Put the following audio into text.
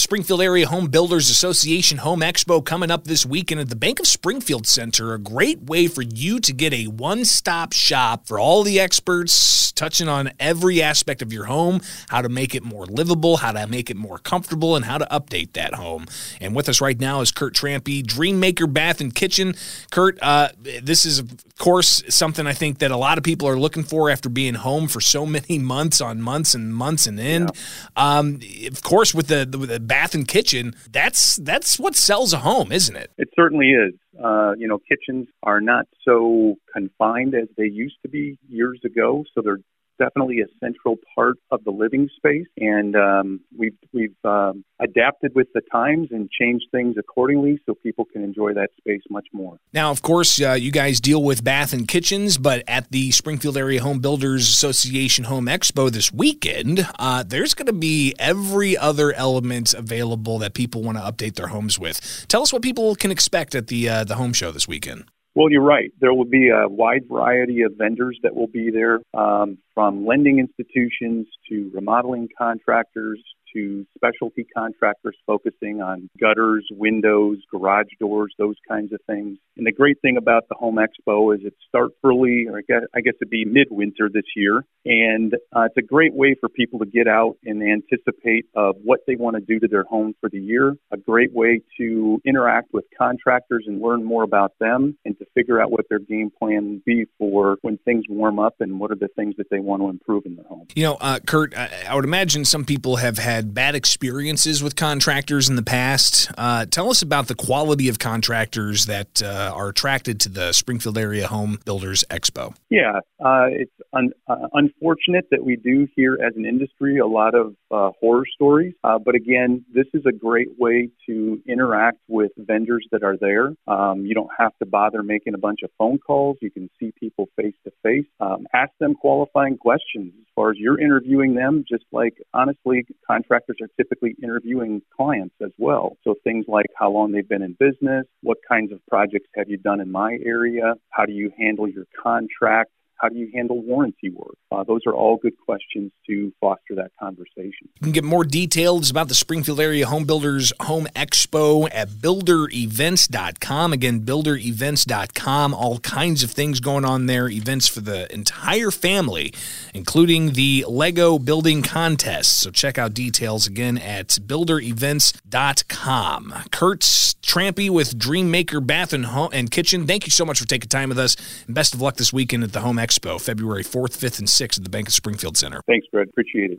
Springfield Area Home Builders Association Home Expo coming up this weekend at the Bank of Springfield Center. A great way for you to get a one stop shop for all the experts touching on every aspect of your home, how to make it more livable, how to make it more comfortable, and how to update that home. And with us right now is Kurt Trampy, Dreammaker Bath and Kitchen. Kurt, uh, this is, course, something I think that a lot of people are looking for after being home for so many months on months and months and end. Yeah. Um, of course, with the, with the bath and kitchen, that's that's what sells a home, isn't it? It certainly is. Uh, you know, kitchens are not so confined as they used to be years ago, so they're definitely a central part of the living space, and um, we've we've um, adapted with the times and changed things accordingly so people can enjoy that space much more. Now, of course, uh, you guys deal with bath and kitchens, but at the Springfield Area Home Builders Association Home Expo this weekend, uh, there's going to be every other element available that people want to update their homes with. Tell us what people can expect at the uh, the home show this weekend. Well, you're right. There will be a wide variety of vendors that will be there, um, from lending institutions to remodeling contractors to specialty contractors focusing on gutters, windows, garage doors, those kinds of things. And the great thing about the Home Expo is it starts early, or I guess, I guess it'd be midwinter this year, and uh, it's a great way for people to get out and anticipate of what they want to do to their home for the year. A great way to interact with contractors and learn more about them, and to figure out what their game plan be for when things warm up and what are the things that they want to improve in their home. You know, uh, Kurt, I, I would imagine some people have had bad experiences with contractors in the past. Uh, tell us about the quality of contractors that uh, are attracted to the Springfield Area Home Builders Expo. Yeah, uh, it's un- uh, unfortunate that we do hear as an industry a lot of uh, horror stories. Uh, but again, this is a great way to interact with vendors that are there. Um, you don't have to bother making a bunch of phone calls. You can see people face face. Um, ask them qualifying questions as far as you're interviewing them, just like honestly, contractors are typically interviewing clients as well. So things like how long they've been in business, what kinds of projects have you done in my area, how do you handle your contract, how do you handle warranty work? Uh, those are all good questions to foster that conversation. You can get more details about the Springfield Area Home Builders Home Expo at builderevents.com. Again, builderevents.com. All kinds of things going on there, events for the entire family, including the Lego building contest. So check out details again at builderevents.com. Kurt's Trampy with Dreammaker Bath and, Home and Kitchen. Thank you so much for taking time with us, and best of luck this weekend at the Home Expo, February 4th, 5th, and 6th at the Bank of Springfield Center. Thanks, Brad. Appreciate it.